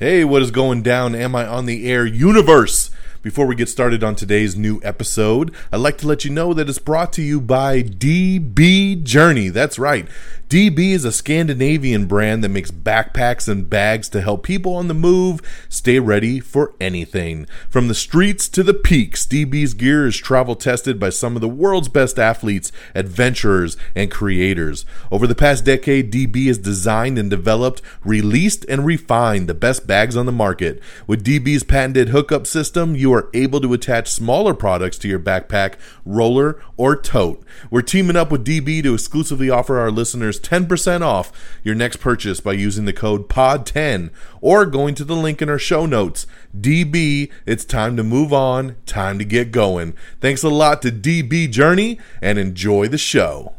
Hey, what is going down? Am I on the air universe? Before we get started on today's new episode, I'd like to let you know that it's brought to you by DB Journey. That's right. DB is a Scandinavian brand that makes backpacks and bags to help people on the move stay ready for anything. From the streets to the peaks, DB's gear is travel tested by some of the world's best athletes, adventurers, and creators. Over the past decade, DB has designed and developed, released, and refined the best bags on the market. With DB's patented hookup system, you are able to attach smaller products to your backpack, roller, or tote. We're teaming up with DB to exclusively offer our listeners 10% off your next purchase by using the code POD10 or going to the link in our show notes. DB, it's time to move on, time to get going. Thanks a lot to DB Journey and enjoy the show.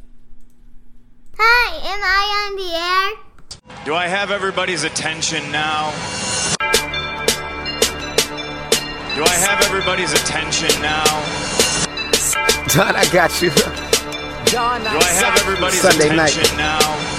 Hi, am I on the air? Do I have everybody's attention now? Do I have everybody's attention now? Don, I got you. Don, Do I have everybody's Sunday night. now?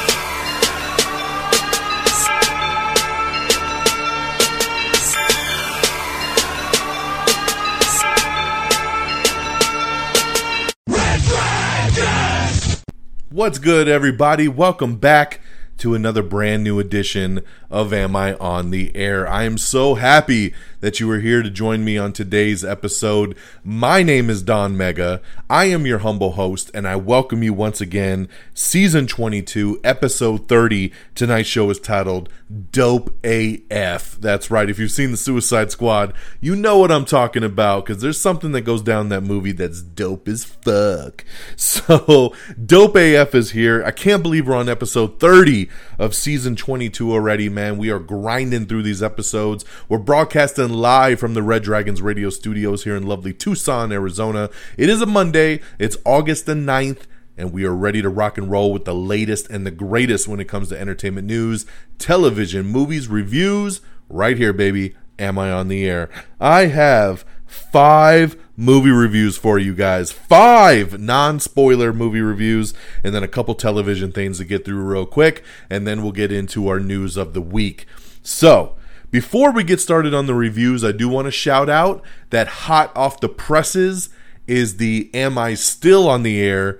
What's good, everybody? Welcome back to another brand new edition of Am I on the Air? I am so happy that you are here to join me on today's episode. My name is Don Mega. I am your humble host, and I welcome you once again. Season 22, episode 30. Tonight's show is titled Dope AF. That's right. If you've seen the Suicide Squad, you know what I'm talking about because there's something that goes down in that movie that's dope as fuck. So, Dope AF is here. I can't believe we're on episode 30 of season 22 already, man. And we are grinding through these episodes. We're broadcasting live from the Red Dragons radio studios here in lovely Tucson, Arizona. It is a Monday, it's August the 9th and we are ready to rock and roll with the latest and the greatest when it comes to entertainment news, television, movies, reviews. Right here, baby. Am I on the air? I have five movie reviews for you guys. Five non spoiler movie reviews, and then a couple television things to get through real quick, and then we'll get into our news of the week. So, before we get started on the reviews, I do want to shout out that hot off the presses is the Am I Still on the Air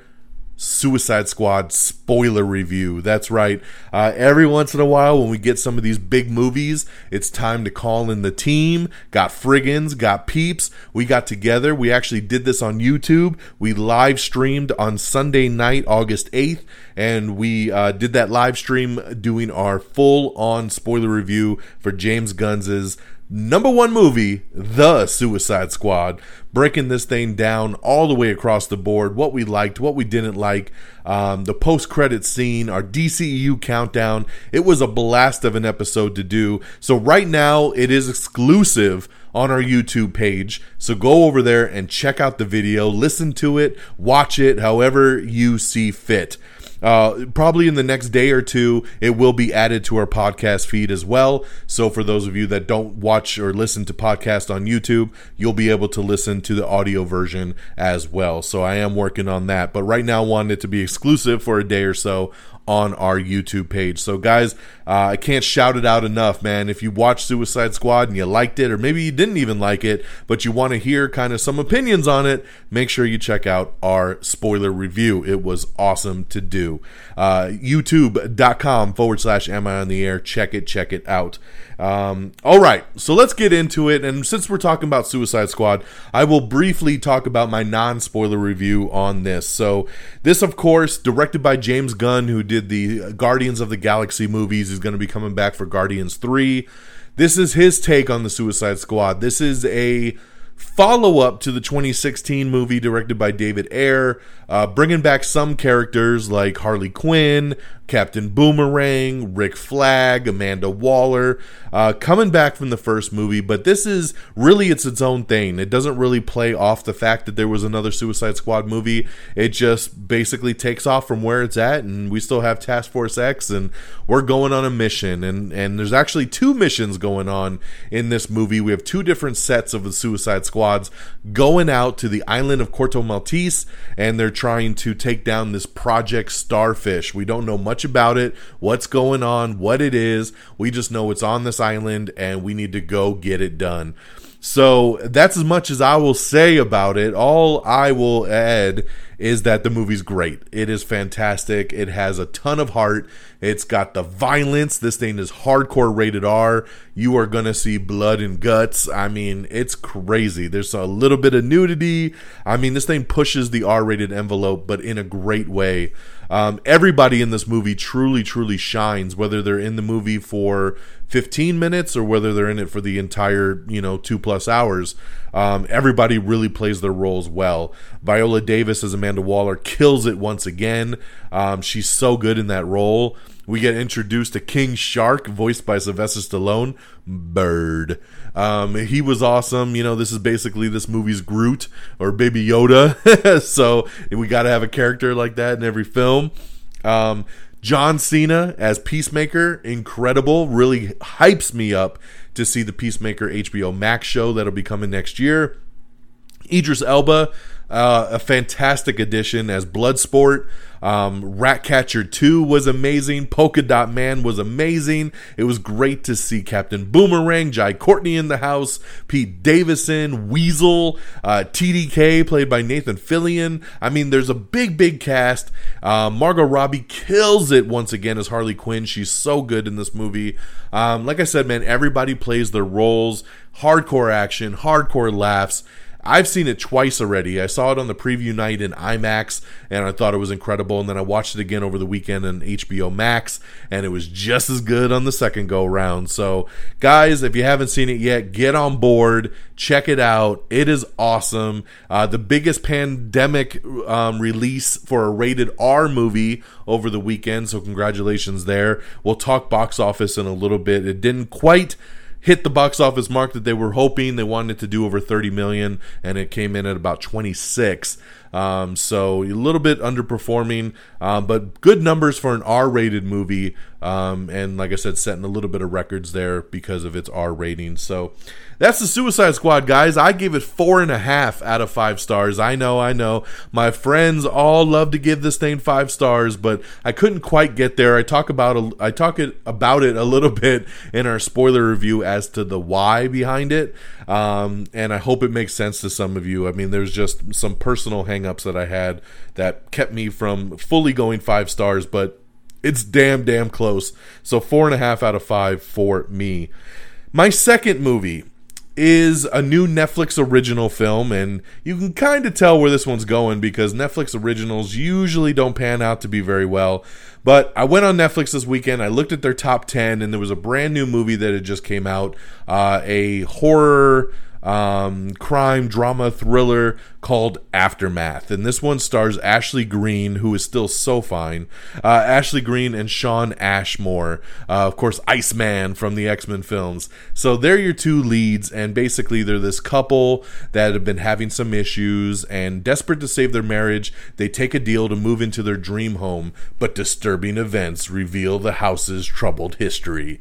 Suicide Squad spoiler review. That's right. Uh, every once in a while, when we get some of these big movies, it's time to call in the team. Got friggins, got peeps. We got together. We actually did this on YouTube. We live streamed on Sunday night, August 8th, and we uh, did that live stream doing our full on spoiler review for James Gunn's number one movie, The Suicide Squad, breaking this thing down all the way across the board, what we liked, what we didn't like, um, the post credit scene, our DCEU countdown. It was a blast of an episode to do. So, right now, it is exclusive on our YouTube page. So, go over there and check out the video, listen to it, watch it however you see fit. Uh, probably in the next day or two, it will be added to our podcast feed as well. So for those of you that don't watch or listen to podcasts on YouTube, you'll be able to listen to the audio version as well. So I am working on that. But right now, I wanted it to be exclusive for a day or so on our YouTube page. So, guys, uh, I can't shout it out enough, man. If you watched Suicide Squad and you liked it, or maybe you didn't even like it, but you want to hear kind of some opinions on it, make sure you check out our spoiler review. It was awesome to do. Uh, YouTube.com forward slash Am I on the Air. Check it, check it out. Um, all right, so let's get into it. And since we're talking about Suicide Squad, I will briefly talk about my non spoiler review on this. So, this, of course, directed by James Gunn, who did the Guardians of the Galaxy movies. is going to be coming back for Guardians 3. This is his take on the Suicide Squad. This is a follow up to the 2016 movie directed by David Ayer, uh, bringing back some characters like Harley Quinn, Captain Boomerang, Rick Flag, Amanda Waller, uh, coming back from the first movie. But this is really it's its own thing. It doesn't really play off the fact that there was another Suicide Squad movie. It just basically takes off from where it's at, and we still have Task Force X, and we're going on a mission. And and there's actually two missions going on in this movie. We have two different sets of the Suicide Squads going out to the island of Corto Maltese, and they're trying to take down this Project Starfish. We don't know much about it, what's going on, what it is. We just know it's on this island, and we need to go get it done. So that's as much as I will say about it. All I will add is that the movie's great. It is fantastic. It has a ton of heart. It's got the violence. This thing is hardcore rated R. You are going to see blood and guts. I mean, it's crazy. There's a little bit of nudity. I mean, this thing pushes the R rated envelope, but in a great way. Um, everybody in this movie truly, truly shines, whether they're in the movie for 15 minutes or whether they're in it for the entire, you know, two plus hours. Um, everybody really plays their roles well. Viola Davis as Amanda Waller kills it once again. Um, she's so good in that role. We get introduced to King Shark, voiced by Sylvester Stallone. Bird. Um, he was awesome. You know, this is basically this movie's Groot or Baby Yoda. so we got to have a character like that in every film. Um, John Cena as Peacemaker, incredible. Really hypes me up to see the Peacemaker HBO Max show that'll be coming next year. Idris Elba, uh, a fantastic addition as Bloodsport. Um, Ratcatcher 2 was amazing. Polka Dot Man was amazing. It was great to see Captain Boomerang, Jai Courtney in the house, Pete Davidson, Weasel, uh, TDK played by Nathan Fillion. I mean, there's a big, big cast. Uh, Margot Robbie kills it once again as Harley Quinn. She's so good in this movie. Um, like I said, man, everybody plays their roles. Hardcore action, hardcore laughs. I've seen it twice already. I saw it on the preview night in IMAX and I thought it was incredible. And then I watched it again over the weekend on HBO Max and it was just as good on the second go round. So, guys, if you haven't seen it yet, get on board, check it out. It is awesome. Uh, the biggest pandemic um, release for a rated R movie over the weekend. So, congratulations there. We'll talk box office in a little bit. It didn't quite hit the box office mark that they were hoping. They wanted to do over 30 million, and it came in at about 26. Um, so a little bit underperforming, um, but good numbers for an R-rated movie. Um, and like I said, setting a little bit of records there because of its R rating. So that's the Suicide Squad, guys. I gave it four and a half out of five stars. I know, I know. My friends all love to give this thing five stars, but I couldn't quite get there. I talk about I talk it about it a little bit in our spoiler review as to the why behind it. Um, and I hope it makes sense to some of you. I mean, there's just some personal hangups that I had that kept me from fully going five stars, but it's damn, damn close. So four and a half out of five for me. My second movie is a new Netflix original film, and you can kind of tell where this one's going because Netflix originals usually don't pan out to be very well. But I went on Netflix this weekend, I looked at their top 10, and there was a brand new movie that had just came out uh, a horror um, crime drama thriller called Aftermath. And this one stars Ashley Greene, who is still so fine. Uh, Ashley Greene and Shawn Ashmore, uh, of course, Iceman from the X Men films. So they're your two leads, and basically they're this couple that have been having some issues and desperate to save their marriage. They take a deal to move into their dream home, but disturbing events reveal the house's troubled history.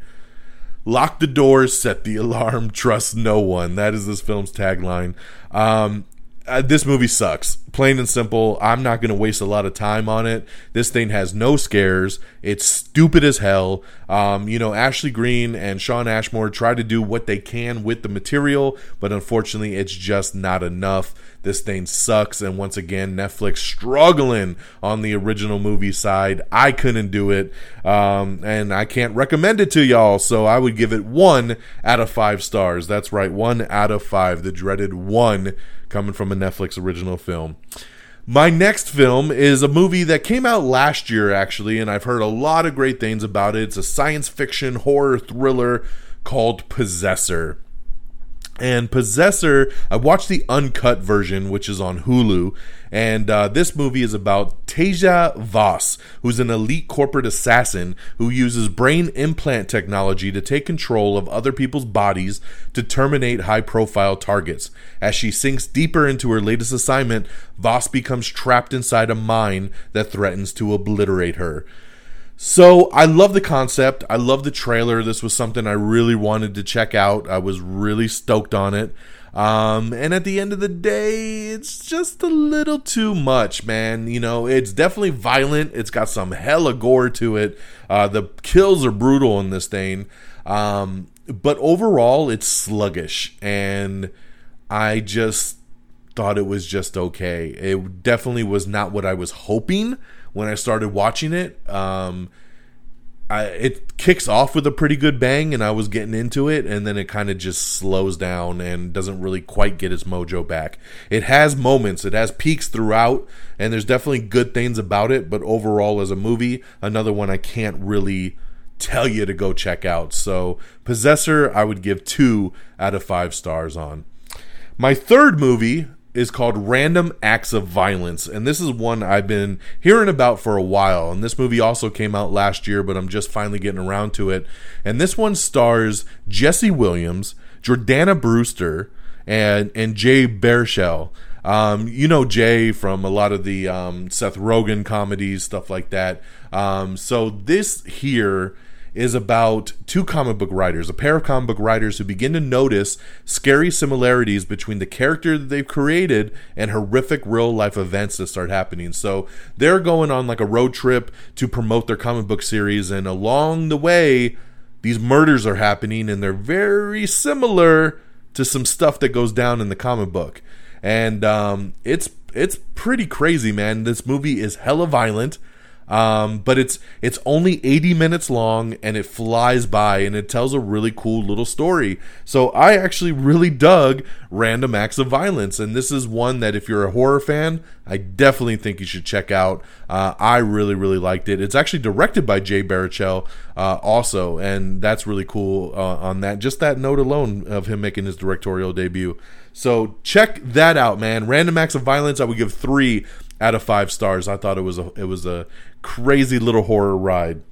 Lock the doors, set the alarm, trust no one. That is this film's tagline. Um, uh, this movie sucks. Plain and simple. I'm not going to waste a lot of time on it. This thing has no scares. It's stupid as hell. Um, you know, Ashley Greene and Shawn Ashmore try to do what they can with the material, but unfortunately, it's just not enough. This thing sucks. And once again, Netflix struggling on the original movie side. I couldn't do it. Um, and I can't recommend it to y'all. So I would give it one out of five stars. That's right. One out of five. The dreaded one coming from a Netflix original film. My next film is a movie that came out last year, actually, and I've heard a lot of great things about it. It's a science fiction horror thriller called Possessor. And Possessor, I watched the uncut version, which is on Hulu. And uh, this movie is about Tasya Vos, who's an elite corporate assassin who uses brain implant technology to take control of other people's bodies to terminate high profile targets. As she sinks deeper into her latest assignment, Vos becomes trapped inside a mine that threatens to obliterate her. So I love the concept. I love the trailer. This was something I really wanted to check out. I was really stoked on it. Um, and at the end of the day, it's just a little too much, man. You know, it's definitely violent. It's got some hella gore to it. Uh, the kills are brutal in this thing. Um, but overall, it's sluggish. And I just thought it was just okay. It definitely was not what I was hoping when I started watching it. Um, I, it kicks off with a pretty good bang, and I was getting into it, and then it kind of just slows down and doesn't really quite get its mojo back. It has moments, it has peaks throughout, and there's definitely good things about it, but overall, as a movie, another one I can't really tell you to go check out. So, Possessor, I would give two out of five stars on. My third movie is called Random Acts of Violence, and this is one I've been hearing about for a while. And this movie also came out last year, but I'm just finally getting around to it. And this one stars Jesse Williams, Jordana Brewster, and and Jay Baruchel. Um, you know Jay from a lot of the um, Seth Rogen comedies, stuff like that. Um, so this here is about two comic book writers, a pair of comic book writers who begin to notice scary similarities between the character that they've created and horrific real life events that start happening. So they're going on like a road trip to promote their comic book series, and along the way, these murders are happening, and they're very similar to some stuff that goes down in the comic book. And um, it's it's pretty crazy, man. This movie is hella violent. Um, but it's it's only 80 minutes long and it flies by and it tells a really cool little story. So I actually really dug Random Acts of Violence, and this is one that if you're a horror fan, I definitely think you should check out. Uh, I really really liked it. It's actually directed by Jay Baruchel uh, also, and that's really cool uh, on that. Just that note alone of him making his directorial debut. So check that out, man. Random Acts of Violence, I would give three out of five stars. I thought it was a it was a crazy little horror ride.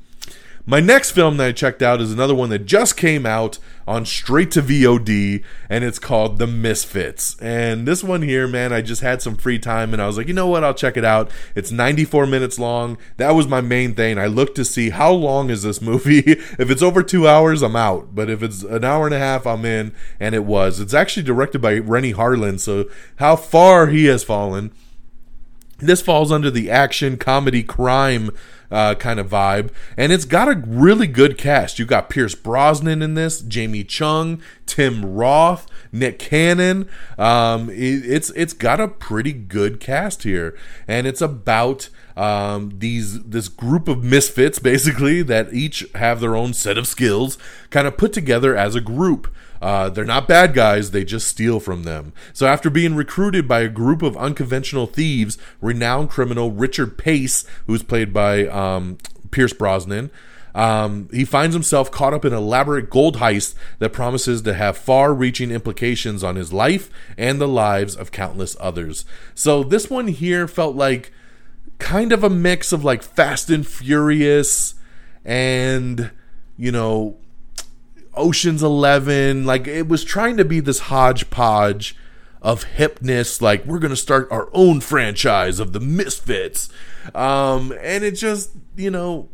My next film that I checked out is another one that just came out on straight to VOD, and it's called The Misfits. And this one here, man, I just had some free time, and I was like, you know what? I'll check it out. It's 94 minutes long. That was my main thing. I looked to see how long is this movie. if it's over two hours, I'm out. But if it's an hour and a half, I'm in. And it was. It's actually directed by Renny Harlin, so how far he has fallen. This falls under the action, comedy, crime uh, kind of vibe, and it's got a really good cast. You got Pierce Brosnan in this, Jamie Chung, Tim Roth, Nick Cannon. Um, it, it's it's got a pretty good cast here, and it's about um, these this group of misfits basically that each have their own set of skills, kind of put together as a group. Uh, they're not bad guys, they just steal from them. So, after being recruited by a group of unconventional thieves, renowned criminal Richard Pace, who's played by um, Pierce Brosnan, um, he finds himself caught up in an elaborate gold heist that promises to have far reaching implications on his life and the lives of countless others. So, this one here felt like kind of a mix of like Fast and Furious and, you know, Ocean's Eleven. Like it was trying to be this hodgepodge of hipness. Like we're gonna start our own franchise of the Misfits, um, and it just you know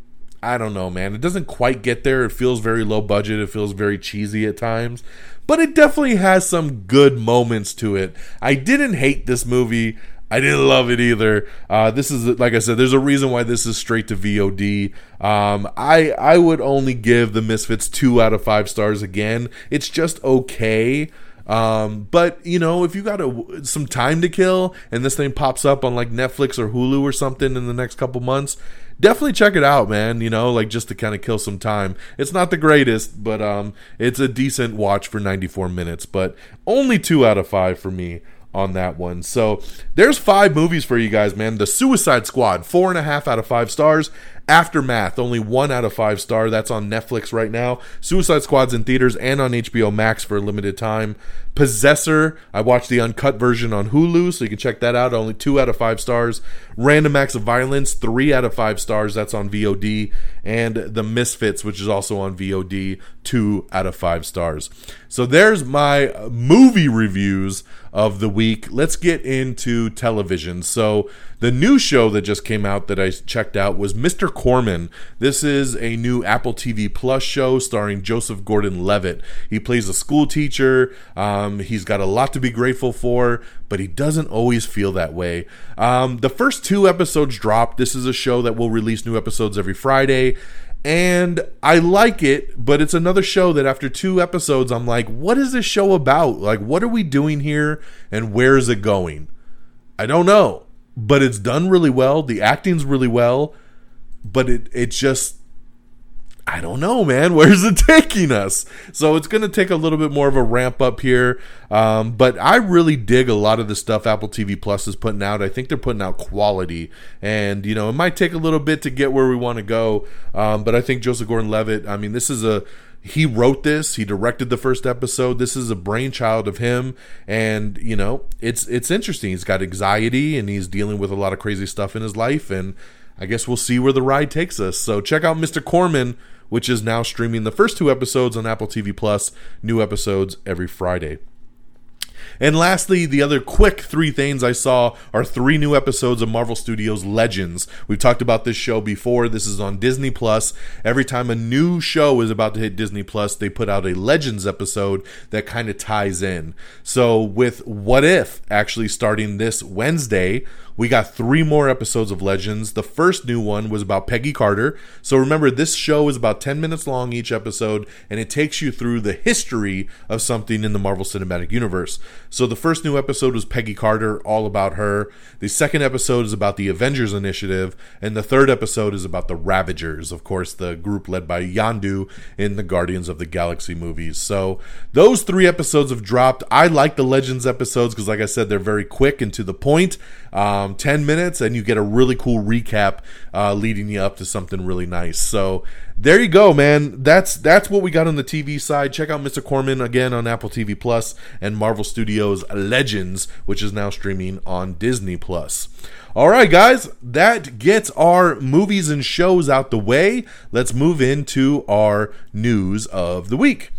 I don't know, man. It doesn't quite get there. It feels very low budget. It feels very cheesy at times, but it definitely has some good moments to it. I didn't hate this movie. I didn't love it either. Uh, this is like I said. There's a reason why this is straight to VOD. Um, I I would only give the Misfits two out of five stars again. It's just okay. Um, but you know, if you got a, some time to kill and this thing pops up on like Netflix or Hulu or something in the next couple months, definitely check it out, man. You know, like just to kind of kill some time. It's not the greatest, but um, it's a decent watch for 94 minutes. But only two out of five for me on that one. So there's five movies for you guys, man. The Suicide Squad, four and a half out of five stars. Aftermath, only one out of five star. That's on Netflix right now. Suicide Squad's in theaters and on HBO Max for a limited time. Possessor, I watched the uncut version on Hulu, so you can check that out. Only two out of five stars. Random Acts of Violence, three out of five stars. That's on VOD. And The Misfits, which is also on VOD, two out of five stars. So there's my movie reviews of the week. Let's get into television. So the new show that just came out that I checked out was Mr. Corman. This is a new Apple TV Plus show starring Joseph Gordon-Levitt. He plays a school teacher. Um, he's got a lot to be grateful for, but he doesn't always feel that way. Um, the first two episodes dropped. This is a show that will release new episodes every Friday and I like it, but it's another show that after two episodes, I'm like, what is this show about? Like, what are we doing here, and where is it going? I don't know, but it's done really well. The acting's really well, but it it just I don't know, man. Where's it taking us? So it's going to take a little bit more of a ramp up here. Um, but I really dig a lot of the stuff Apple TV Plus is putting out. I think they're putting out quality. And, you know, it might take a little bit to get where we want to go. Um, but I think Joseph Gordon Levitt, I mean, this is a. He wrote this. He directed the first episode. This is a brainchild of him, and you know it's it's interesting. He's got anxiety, and he's dealing with a lot of crazy stuff in his life, and I guess we'll see where the ride takes us. So check out Mr. Corman which is now streaming the first two episodes on Apple TV Plus, new episodes every Friday. And lastly, the other quick three things I saw are three new episodes of Marvel Studios Legends. We've talked about this show before. This is on Disney Plus. Every time a new show is about to hit Disney Plus, they put out a Legends episode that kind of ties in. So, with What If actually starting this Wednesday, we got three more episodes of Legends. The first new one was about Peggy Carter. So remember, this show is about 10 minutes long each episode, and it takes you through the history of something in the Marvel Cinematic Universe. So the first new episode was Peggy Carter, all about her. The second episode is about the Avengers Initiative, and the third episode is about the Ravagers, of course, the group led by Yondu in the Guardians of the Galaxy movies. So those three episodes have dropped. I like the Legends episodes because, like I said, they're very quick and to the point um, 10 minutes and you get a really cool recap uh, leading you up to something really nice. So there you go, man. That's that's what we got on the TV side. Check out Mr. Corman again on Apple TV Plus and Marvel Studios Legends, which is now streaming on Disney Plus. All right, guys, that gets our movies and shows out the way. Let's move into our news of the week.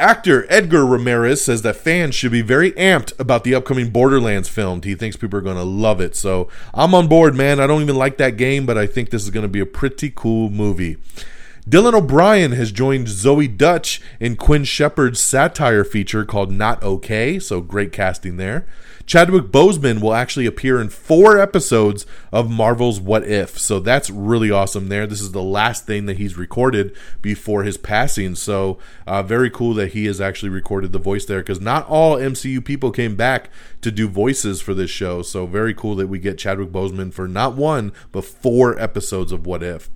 Actor Edgar Ramirez says that fans should be very amped about the upcoming Borderlands film. He thinks people are going to love it. So I'm on board, man. I don't even like that game, but I think this is going to be a pretty cool movie. Dylan O'Brien has joined Zoey Deutch in Quinn Shepard's satire feature called Not Okay, so great casting there. Chadwick Boseman will actually appear in four episodes of Marvel's What If. So that's really awesome there. This is the last thing that he's recorded before his passing. So uh, very cool that he has actually recorded the voice there because not all MCU people came back to do voices for this show. So very cool that we get Chadwick Boseman for not one, but four episodes of What If.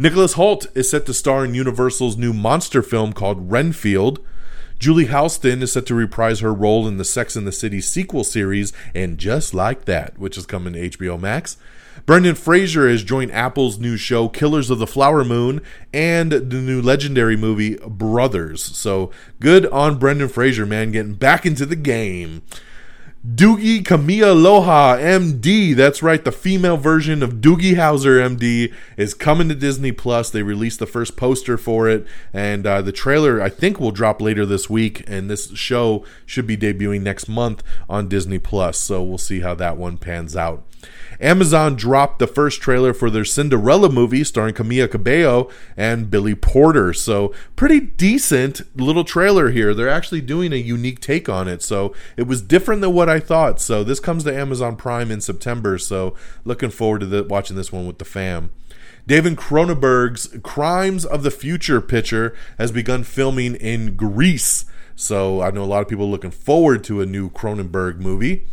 Nicholas Hoult is set to star in Universal's new monster film called Renfield. Julie Halston is set to reprise her role in the Sex and the City sequel series, and Just Like That, which is coming to HBO Max. Brendan Fraser has joined Apple's new show Killers of the Flower Moon and the new legendary movie Brothers. So good on Brendan Fraser, man, getting back into the game. Doogie Kameāloha MD. That's right, the female version of Doogie Howser MD is coming to Disney Plus. They released the first poster for it, and uh, the trailer I think will drop later this week. And this show should be debuting next month on Disney Plus. So we'll see how that one pans out. Amazon dropped the first trailer for their Cinderella movie starring Camila Cabello and Billy Porter. So, pretty decent little trailer here. They're actually doing a unique take on it. So, it was different than what I thought. So, this comes to Amazon Prime in September. So, looking forward to the, watching this one with the fam. David Cronenberg's Crimes of the Future picture has begun filming in Greece. So I know a lot of people looking forward to a new Cronenberg movie.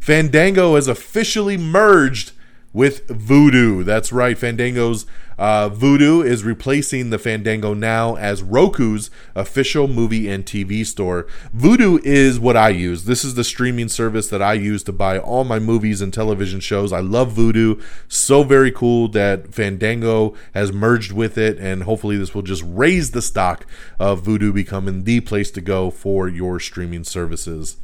Fandango has officially merged with Vudu. That's right. Fandango's Uh, Vudu is replacing the Fandango now as Roku's official movie and TV store. Vudu is what I use. This is the streaming service that I use to buy all my movies and television shows. I love Vudu. So very cool that Fandango has merged with it, and hopefully, this will just raise the stock of Vudu becoming the place to go for your streaming services.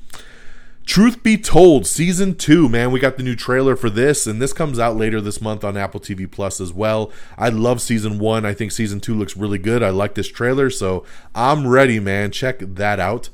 Truth Be Told, season two, man, we got the new trailer for this, and this comes out later this month on Apple TV Plus as well. I love season one. I think season two looks really good. I like this trailer, so I'm ready, man. Check that out.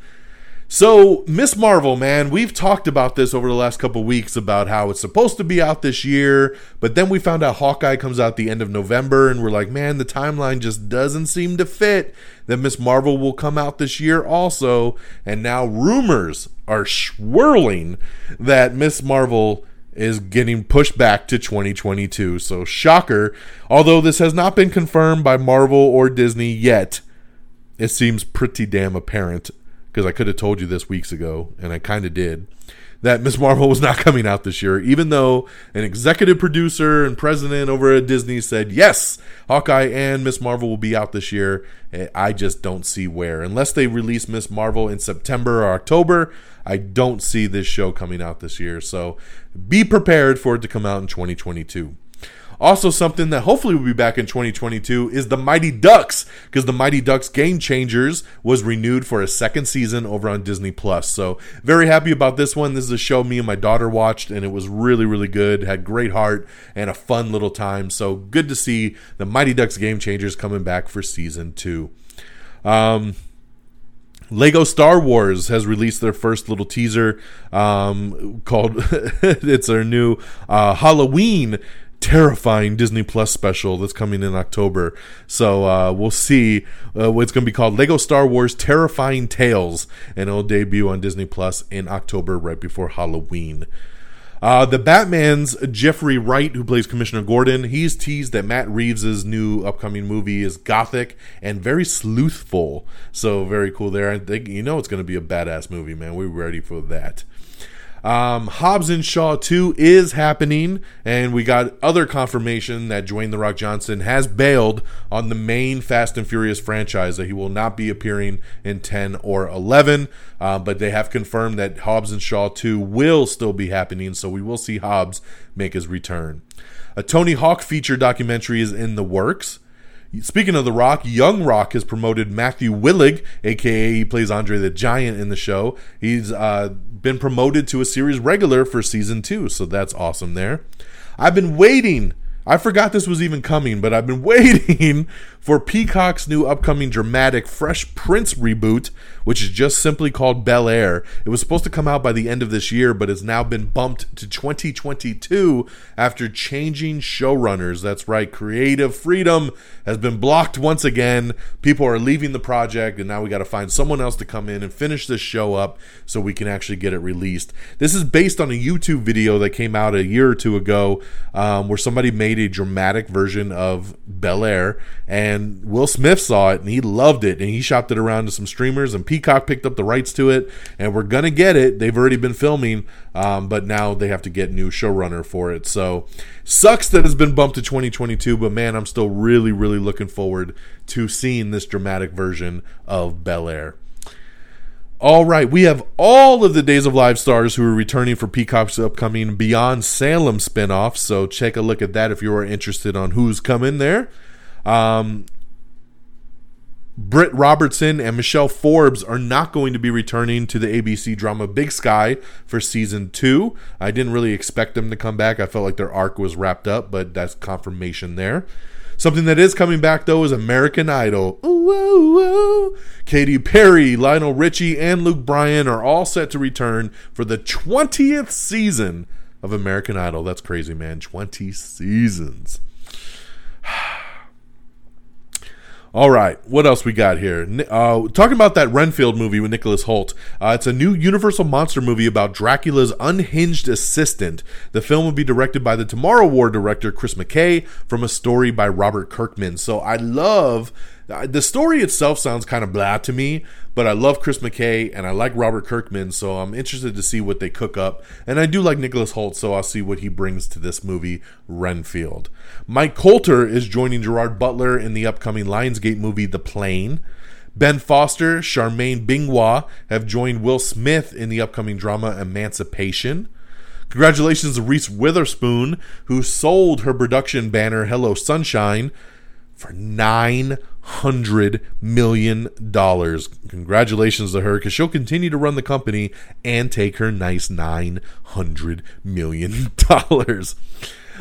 So, Miss Marvel, man, we've talked about this over the last couple weeks about how it's supposed to be out this year, but then we found out Hawkeye comes out the end of November, and we're like, man, the timeline just doesn't seem to fit. That Miss Marvel will come out this year also, and now rumors are swirling that Miss Marvel is getting pushed back to 2022. So, shocker. Although this has not been confirmed by Marvel or Disney yet, it seems pretty damn apparent because I could have told you this weeks ago, and I kind of did, that Miss Marvel was not coming out this year, even though an executive producer and president over at Disney said, yes, Hawkeye and Miss Marvel will be out this year. Eh, I just don't see where. Unless they release Miss Marvel in September or October, I don't see this show coming out this year. So be prepared for it to come out in 2022. Also, something that hopefully will be back in 2022 is the Mighty Ducks, because the Mighty Ducks Game Changers was renewed for a second season over on Disney Plus. So, very happy about this one. This is a show me and my daughter watched, and it was really, really good. Had great heart and a fun little time. So, good to see the Mighty Ducks Game Changers coming back for season two. Um, Lego Star Wars has released their first little teaser um, called it's their new uh, Halloween terrifying Disney Plus special that's coming in October. So uh, we'll see uh, what's going to be called Lego Star Wars Terrifying Tales, and it'll debut on Disney Plus in October, right before Halloween. Uh, the Batman's Jeffrey Wright, who plays Commissioner Gordon, he's teased that Matt Reeves' new upcoming movie is gothic and very sleuthful. So very cool there. I think you know it's going to be a badass movie, man. We're ready for that. Um, Hobbs and Shaw 2 is happening, and we got other confirmation that Dwayne The Rock Johnson has bailed on the main Fast and Furious franchise, that he will not be appearing in 10 or 11. Uh, but they have confirmed that Hobbs and Shaw 2 will still be happening, so we will see Hobbs make his return. A Tony Hawk feature documentary is in the works. Speaking of The Rock, Young Rock has promoted Matthew Willig, aka he plays Andre the Giant in the show. He's uh, been promoted to a series regular for season two, so that's awesome there. I've been waiting I forgot this was even coming, but I've been waiting for Peacock's new upcoming dramatic Fresh Prince reboot, which is just simply called Bel Air. It was supposed to come out by the end of this year, but has now been bumped to 2022 after changing showrunners. That's right, creative freedom has been blocked once again. People are leaving the project, and now we got to find someone else to come in and finish this show up so we can actually get it released. This is based on a YouTube video that came out a year or two ago um, where somebody made made a dramatic version of Bel Air, and Will Smith saw it and he loved it, and he shopped it around to some streamers, and Peacock picked up the rights to it, and we're gonna get it. They've already been filming, um, but now they have to get new showrunner for it. So sucks that it's been bumped to 2022, but man, I'm still really, really looking forward to seeing this dramatic version of Bel Air. All right, we have all of the Days of Live stars who are returning for Peacock's upcoming Beyond Salem spinoff. So check a look at that if you are interested on who's coming there. Um, Britt Robertson and Michelle Forbes are not going to be returning to the ABC drama Big Sky for season two. I didn't really expect them to come back. I felt like their arc was wrapped up, but that's confirmation there. Something that is coming back though is American Idol. Ooh, ooh, ooh. Katy Perry, Lionel Richie, and Luke Bryan are all set to return for the 20th season of American Idol. That's crazy, man. 20 seasons. All right, what else we got here? Uh, talking about that Renfield movie with Nicholas Hoult. Uh, it's a new Universal monster movie about Dracula's unhinged assistant. The film will be directed by the Tomorrow War director Chris McKay from a story by Robert Kirkman. So I love The story itself sounds kind of blah to me, but I love Chris McKay and I like Robert Kirkman, so I'm interested to see what they cook up. And I do like Nicholas Hoult, so I'll see what he brings to this movie, Renfield. Mike Colter is joining Gerard Butler in the upcoming Lionsgate movie, The Plane. Ben Foster, Charmaine Bingwa have joined Will Smith in the upcoming drama Emancipation. Congratulations to Reese Witherspoon, who sold her production banner Hello Sunshine for nine hundred million dollars. Congratulations to her, because she'll continue to run the company and take her nice nine hundred million dollars.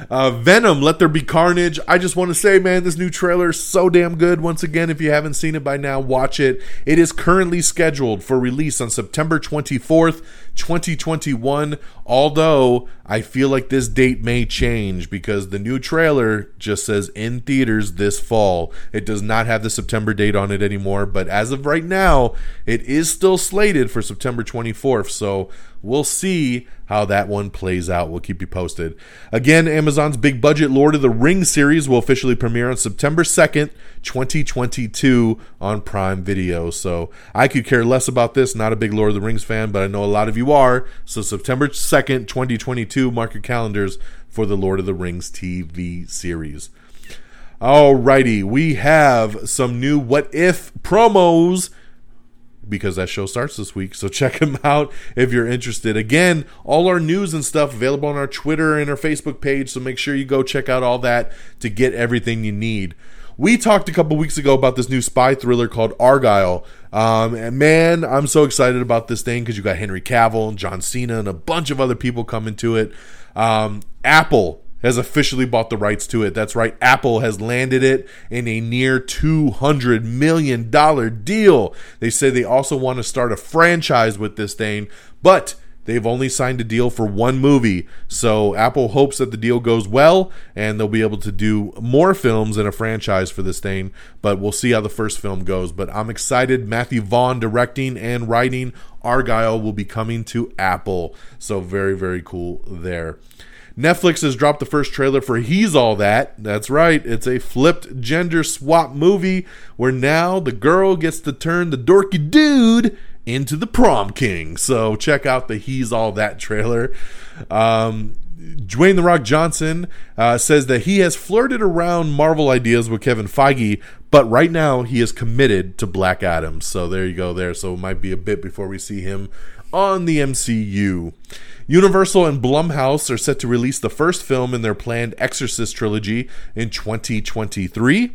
Uh, Venom, Let There Be Carnage. I just want to say, man, this new trailer is so damn good. Once again, if you haven't seen it by now, watch it. It is currently scheduled for release on September 24th, 2021. Although I feel like this date may change because the new trailer just says in theaters this fall. It does not have the September date on it anymore, but as of right now, it is still slated for September 24th. So we'll see how that one plays out. We'll keep you posted. Again, Amazon's big budget Lord of the Rings series will officially premiere on September 2nd, 2022 on Prime Video. So I could care less about this. Not a big Lord of the Rings fan, but I know a lot of you are. So September 2nd, 2022, mark your calendars for the Lord of the Rings TV series. Alrighty, we have some new What If promos because that show starts this week. So check them out if you're interested. Again, all our news and stuff available on our Twitter and our Facebook page. So make sure you go check out all that to get everything you need. We talked a couple weeks ago about this new spy thriller called Argyle. Um, and man, I'm so excited about this thing because you got Henry Cavill and John Cena and a bunch of other people coming to it. Um, Apple has officially bought the rights to it. That's right, Apple has landed it in a near $200 million deal. They say they also want to start a franchise with this thing, but they've only signed a deal for one movie. So Apple hopes that the deal goes well and they'll be able to do more films in a franchise for this thing, but we'll see how the first film goes. But I'm excited. Matthew Vaughn directing and writing. Argyle will be coming to Apple. So very, very cool there. Netflix has dropped the first trailer for He's All That. That's right, it's a flipped gender swap movie where now the girl gets to turn the dorky dude into the prom king. So check out the He's All That trailer. Um, Dwayne The Rock Johnson uh, says that he has flirted around Marvel ideas with Kevin Feige, but right now he is committed to Black Adam. So there you go, there. So it might be a bit before we see him on the MCU. Universal and Blumhouse are set to release the first film in their planned Exorcist trilogy in 2023.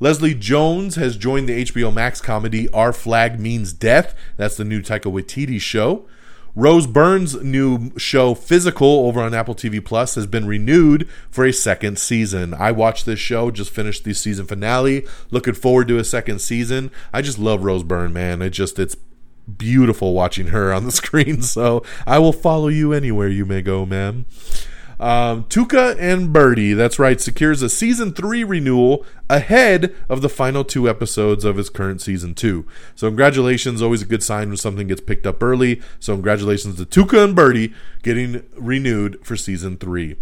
Leslie Jones has joined the HBO Max comedy Our Flag Means Death. That's the new Taika Waititi show. Rose Byrne's new show Physical over on Apple TV Plus has been renewed for a second season. I watched this show, just finished the season finale. Looking forward to a second season. I just love Rose Byrne, man. It just it's beautiful watching her on the screen. So I will follow you anywhere you may go, ma'am. Um, Tuca and Birdie, that's right, secures a season three renewal ahead of the final two episodes of his current season two. So, congratulations, always a good sign when something gets picked up early. So, congratulations to Tuca and Birdie getting renewed for season three.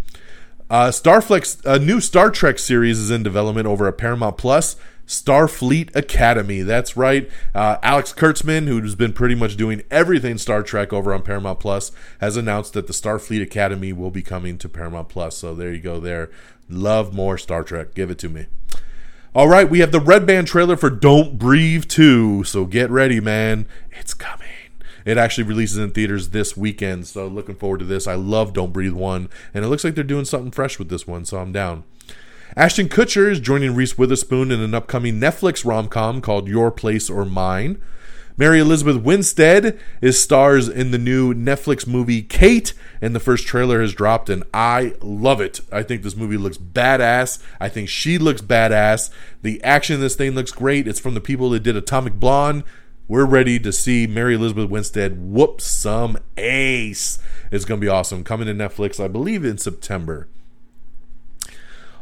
Uh, Starfleet, a new Star Trek series is in development over at Paramount Plus. Starfleet Academy. That's right. Uh, Alex Kurtzman, who's been pretty much doing everything Star Trek over on Paramount Plus, has announced that the Starfleet Academy will be coming to Paramount Plus. So there you go. There, love more Star Trek. Give it to me. All right, we have the Red Band trailer for Don't Breathe 2. So get ready, man. It's coming. It actually releases in theaters this weekend, so looking forward to this. I love Don't Breathe 1, and it looks like they're doing something fresh with this one, so I'm down. Ashton Kutcher is joining Reese Witherspoon in an upcoming Netflix rom com called Your Place or Mine. Mary Elizabeth Winstead is stars in the new Netflix movie Kate, and the first trailer has dropped, and I love it. I think this movie looks badass. I think she looks badass. The action in this thing looks great. It's from the people that did Atomic Blonde. We're ready to see Mary Elizabeth Winstead whoop some ace. It's going to be awesome. Coming to Netflix, I believe, in September.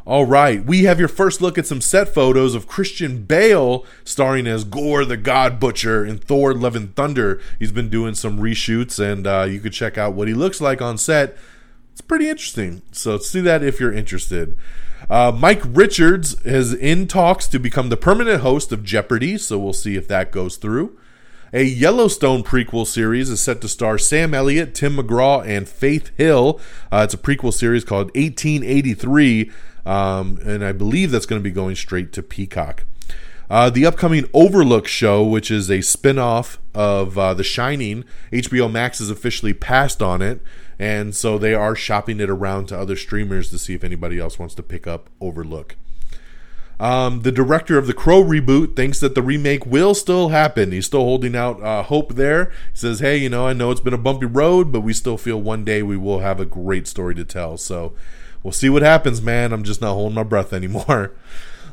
All right, we have your first look at some set photos of Christian Bale starring as Gorr the God Butcher in Thor Love and Thunder. He's been doing some reshoots, and uh, you could check out what he looks like on set. It's pretty interesting. So see that if you're interested. Uh, Mike Richards is in talks to become the permanent host of Jeopardy, so we'll see if that goes through. A Yellowstone prequel series is set to star Sam Elliott, Tim McGraw, and Faith Hill. Uh, it's a prequel series called 1883, um, and I believe that's going to be going straight to Peacock. Uh, the upcoming Overlook show, which is a spin off of uh, The Shining, HBO Max has officially passed on it, and so they are shopping it around to other streamers to see if anybody else wants to pick up Overlook. Um, the director of the Crow reboot thinks that the remake will still happen. He's still holding out uh, hope there. He says, "Hey, you know, I know it's been a bumpy road, but we still feel one day we will have a great story to tell." So we'll see what happens, man. I'm just not holding my breath anymore.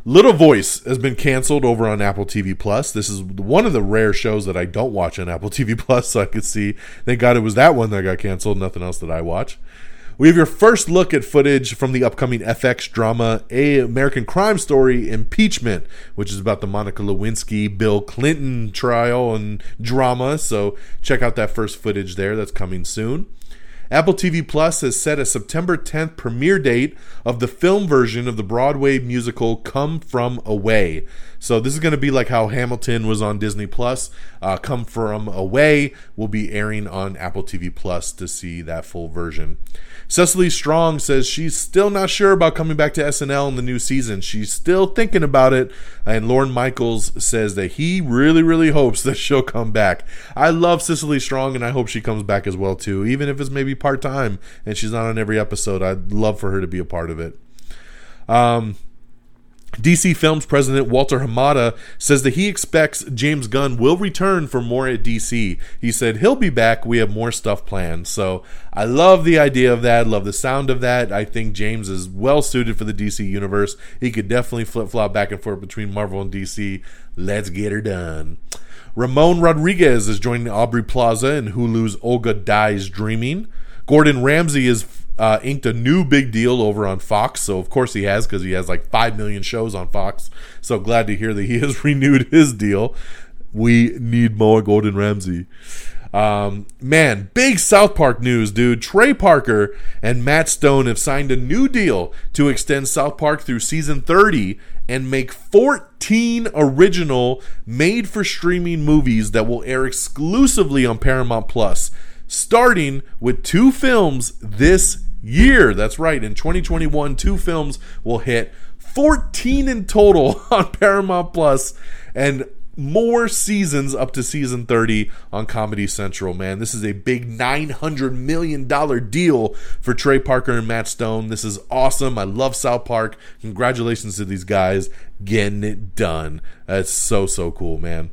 Little Voice has been canceled over on Apple TV Plus. This is one of the rare shows that I don't watch on Apple TV Plus, so I could see. Thank God it was that one that got canceled. Nothing else that I watch. We have your first look at footage from the upcoming FX drama, A American Crime Story Impeachment, which is about the Monica Lewinsky, Bill Clinton trial and drama. So check out that first footage there. That's coming soon. Apple TV Plus has set a September 10th premiere date of the film version of the Broadway musical Come From Away. So this is going to be like how Hamilton was on Disney Plus. Uh, Come From Away will be airing on Apple TV Plus to see that full version. Cecily Strong says she's still not sure about coming back to SNL in the new season. She's still thinking about it. And Lorne Michaels says that he really, really hopes that she'll come back. I love Cecily Strong and I hope she comes back as well too, even if it's maybe part time and she's not on every episode. I'd love for her to be a part of it. Um, DC Films president Walter Hamada says that he expects James Gunn will return for more at DC. He said he'll be back. We have more stuff planned. So I love the idea of that. Love the sound of that. I think James is well suited for the DC universe. He could definitely flip flop back and forth between Marvel and DC. Let's get her done. Ramon Rodriguez is joining Aubrey Plaza in Hulu's Olga Dies Dreaming. Gordon Ramsay is uh, inked a new big deal over on Fox. So of course he has because he has like five million shows on Fox. So glad to hear that he has renewed his deal. We need more Gordon Ramsay. Um, man, big South Park news, dude. Trey Parker and Matt Stone have signed a new deal to extend South Park through season 30 and make 14 original made for streaming movies that will air exclusively on Paramount Plus, starting with two films this year. That's right. In 2021, two films will hit 14 in total on Paramount Plus and more seasons up to season 30 on Comedy Central, man. This is a big $900 million deal for Trey Parker and Matt Stone. This is awesome. I love South Park. Congratulations to these guys getting it done. That's so, so cool, man.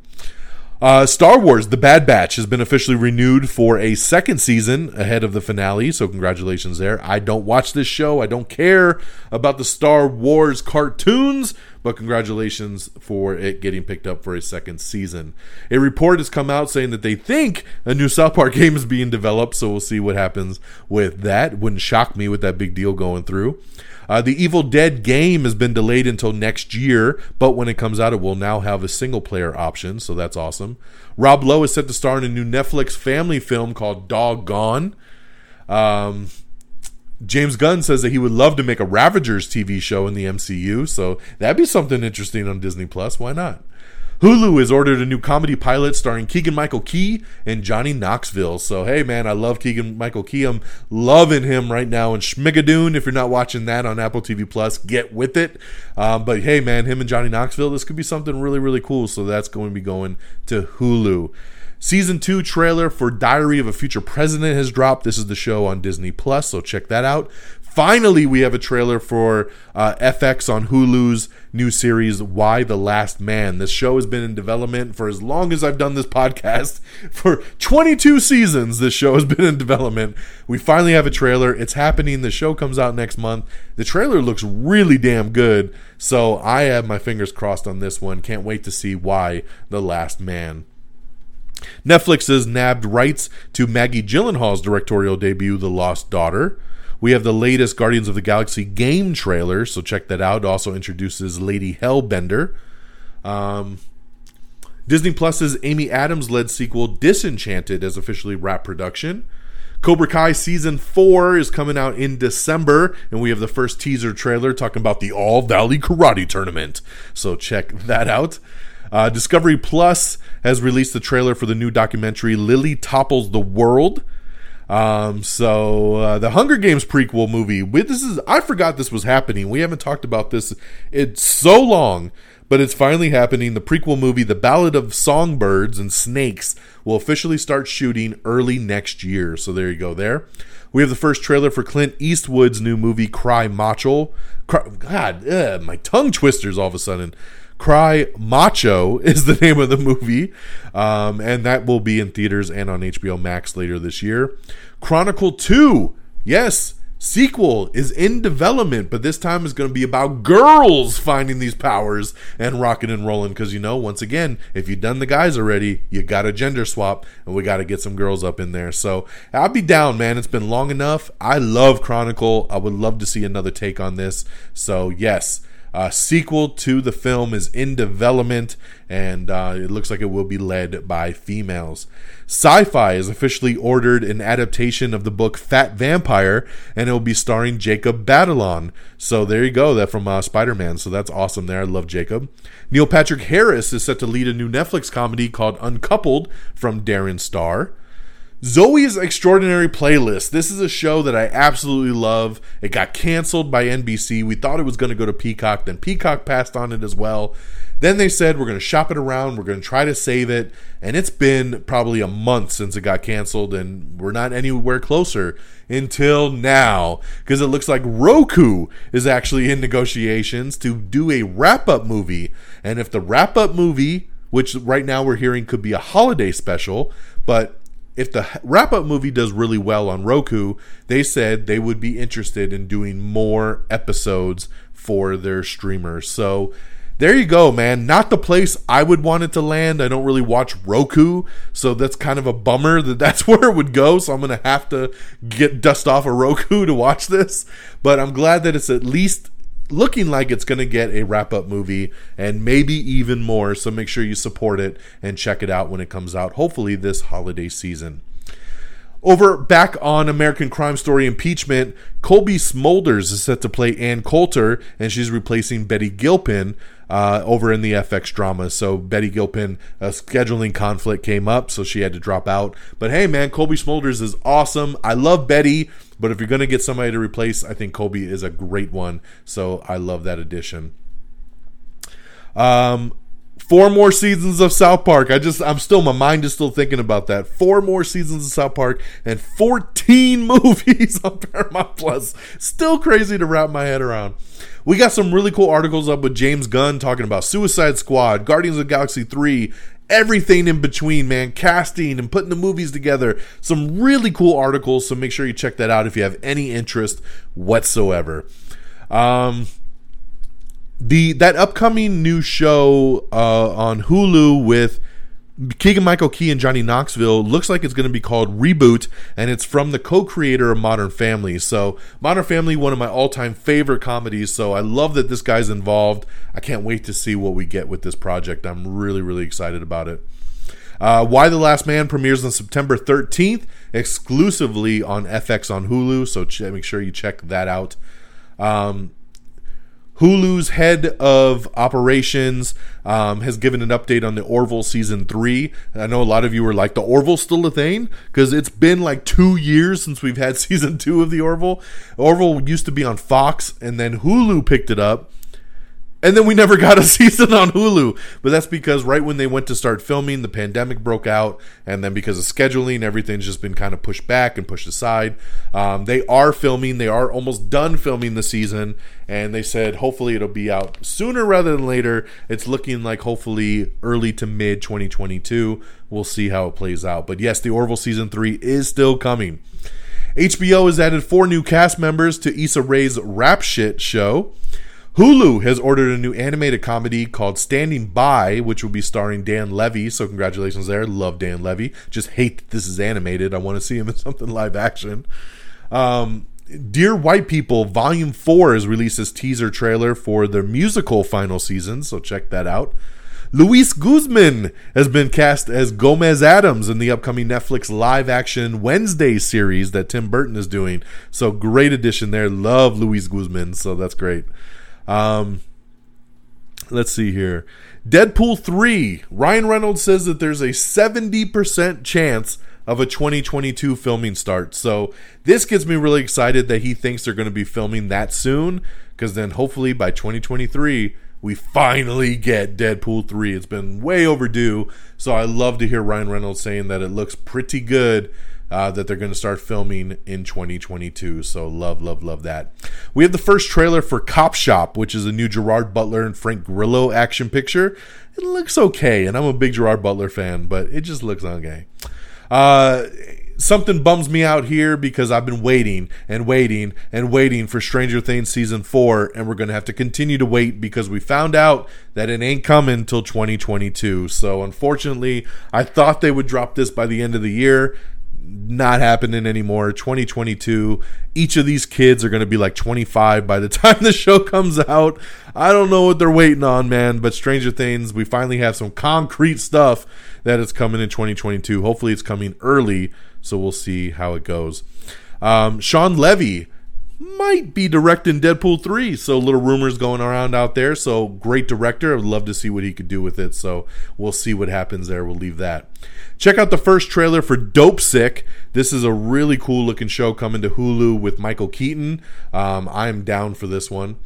Uh, Star Wars: The Bad Batch has been officially renewed for a second season ahead of the finale, so congratulations there. I don't watch this show. I don't care about the Star Wars cartoons, but congratulations for it getting picked up for a second season. A report has come out saying that they think a new South Park game is being developed, so we'll see what happens with that. Wouldn't shock me with that big deal going through. Uh, the Evil Dead game has been delayed until next year, but when it comes out, it will now have a single player option, so that's awesome. Rob Lowe is set to star in a new Netflix family film called Doggone. Um, James Gunn says that he would love to make a Ravagers TV show in the MCU, so that'd be something interesting on Disney Plus. Why not? Hulu has ordered a new comedy pilot starring Keegan Michael Key and Johnny Knoxville. So, hey, man, I love Keegan Michael Key. I'm loving him right now in Schmigadoon. If you're not watching that on Apple TV Plus, get with it. Um, but hey, man, him and Johnny Knoxville, this could be something really, really cool. So, that's going to be going to Hulu. Season 2 trailer for Diary of a Future President has dropped. This is the show on Disney Plus, so check that out. Finally, we have a trailer for uh, FX on Hulu's new series, Y: the Last Man. This show has been in development for as long as I've done this podcast. For 22 seasons, this show has been in development. We finally have a trailer. It's happening. The show comes out next month. The trailer looks really damn good. So I have my fingers crossed on this one. Can't wait to see Y: the Last Man. Netflix has nabbed rights to Maggie Gyllenhaal's directorial debut, The Lost Daughter. We have the latest Guardians of the Galaxy game trailer, so check that out. Also introduces Lady Hellbender. Um, Disney Plus's Amy Adams led sequel Disenchanted has officially wrapped production. Cobra Kai season four is coming out in December, and we have the first teaser trailer talking about the All Valley Karate Tournament. So check that out. Uh, Discovery Plus has released the trailer for the new documentary Lily Topples the World. Um, so uh, the Hunger Games prequel movie. we- This is I forgot this was happening. We haven't talked about this it's so long, but it's finally happening. The prequel movie, The Ballad of Songbirds and Snakes, will officially start shooting early next year. So there you go. There, we have the first trailer for Clint Eastwood's new movie, Cry Macho. Cry, God, ugh, my tongue twisters all of a sudden. Cry Macho is the name of the movie, um, and that will be in theaters and on HBO Max later this year. Chronicle 2, yes, sequel is in development, but this time is going to be about girls finding these powers and rocking and rolling. Because, you know, once again, if you've done the guys already, you got a gender swap, and we got to get some girls up in there. So I'll be down, man. It's been long enough. I love Chronicle. I would love to see another take on this. So, yes. Uh, sequel to the film is in development, and uh, it looks like it will be led by females. Syfy has officially ordered an adaptation of the book Fat Vampire, and it will be starring Jacob Batalon. So there you go, that from uh, Spider Man. So that's awesome there. I love Jacob. Neil Patrick Harris is set to lead a new Netflix comedy called Uncoupled from Darren Star. Zoe's Extraordinary Playlist. This is a show that I absolutely love. It got canceled by NBC. We thought it was going to go to Peacock, then Peacock passed on it as well. Then they said we're going to shop it around, we're going to try to save it, and it's been probably a month since it got canceled, and we're not anywhere closer until now because it looks like Roku is actually in negotiations to do a wrap up movie. And if the wrap up movie, which right now we're hearing could be a holiday special, but if the wrap up movie does really well on Roku, they said they would be interested in doing more episodes for their streamers. So there you go, man. Not the place I would want it to land. I don't really watch Roku, so that's kind of a bummer that that's where it would go. So I'm going to have to get dust off a Roku to watch this. But I'm glad that it's at least looking like it's going to get a wrap up movie and maybe even more. So make sure you support it and check it out when it comes out, hopefully this holiday season. Over back on American Crime Story Impeachment, Cobie Smulders is set to play Ann Coulter, and she's replacing Betty Gilpin uh, over in the FX drama. So Betty Gilpin, a scheduling conflict came up, so she had to drop out. But hey, man, Cobie Smulders is awesome. I love Betty, but if you're going to get somebody to replace, I think Cobie is a great one. So I love that addition. Um, four more seasons of South Park. I just, I'm still, my mind is still thinking about that. Four more seasons of South Park and 14 movies on Paramount Plus. Still crazy to wrap my head around. We got some really cool articles up with James Gunn talking about Suicide Squad, Guardians of Galaxy 3, everything in between, man. Casting and putting the movies together. Some really cool articles, so make sure you check that out if you have any interest whatsoever. Um, the that upcoming new show uh, on Hulu with Keegan Michael Key and Johnny Knoxville looks like it's going to be called Reboot, and it's from the co-creator of Modern Family. So Modern Family, one of my all-time favorite comedies. So I love that this guy's involved. I can't wait to see what we get with this project. I'm really, really excited about it. Uh, Y: the Last Man premieres on September 13th, exclusively on FX on Hulu. So ch- make sure you check that out. Um, Hulu's head of operations um, has given an update on the Orville season three. I know a lot of you were like, "The Orville still a thing?" Because it's been like two years since we've had season two of the Orville. Orville used to be on Fox, and then Hulu picked it up. And then we never got a season on Hulu. But that's because right when they went to start filming, the pandemic broke out. And then because of scheduling, everything's just been kind of pushed back and pushed aside. Um, they are filming, they are almost done filming the season. And they said hopefully it'll be out sooner rather than later. It's looking like hopefully early to mid 2022. We'll see how it plays out. But yes, the Orville season three is still coming. HBO has added four new cast members to Issa Rae's Rap Shit show. Hulu has ordered a new animated comedy called Standing By, which will be starring Dan Levy. So congratulations there. Love Dan Levy. Just hate that this is animated. I want to see him in something live action. Um, Dear White People Volume 4 has released this teaser trailer for the musical final season, so check that out. Luis Guzman has been cast as Gomez Addams in the upcoming Netflix live action Wednesday series that Tim Burton is doing. So great addition there. Love Luis Guzman, so that's great. Um, let's see here. Deadpool 3. Ryan Reynolds says that there's a 70% chance of a 2022 filming start. So this gets me really excited that he thinks they're going to be filming that soon because then hopefully by 2023 we finally get Deadpool 3. It's been way overdue. So I love to hear Ryan Reynolds saying that it looks pretty good. Uh, that they're going to start filming in 2022. So love, love, love that. We have the first trailer for Cop Shop, which is a new Gerard Butler and Frank Grillo action picture. It looks okay, and I'm a big Gerard Butler fan, but it just looks okay. Uh, something bums me out here because I've been waiting and waiting and waiting for Stranger Things season four, and we're going to have to continue to wait because we found out that it ain't coming until 2022. So, unfortunately, I thought they would drop this by the end of the year. Not happening anymore. 2022. Each of these kids are going to be like 25 by the time the show comes out. I don't know what they're waiting on, man. But Stranger Things, we finally have some concrete stuff that is coming in 2022. Hopefully, it's coming early so we'll see how it goes. Um, Shawn Levy might be directing Deadpool 3. So little rumors going around out there. So great director. I would love to see what he could do with it. So we'll see what happens there. We'll leave that. Check out the first trailer for Dopesick. This is a really cool looking show coming to Hulu with Michael Keaton. Um, I'm down for this one.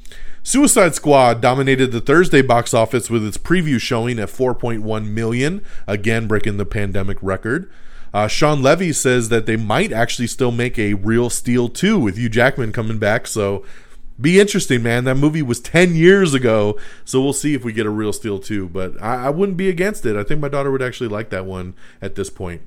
Suicide Squad dominated the Thursday box office with its preview showing at 4.1 million, again breaking the pandemic record. Uh, Shawn Levy says that they might actually still make a Real Steel 2 with Hugh Jackman coming back. So be interesting, man. That movie was 10 years ago. So we'll see if we get a Real Steel 2. But I, I wouldn't be against it. I think my daughter would actually like that one at this point.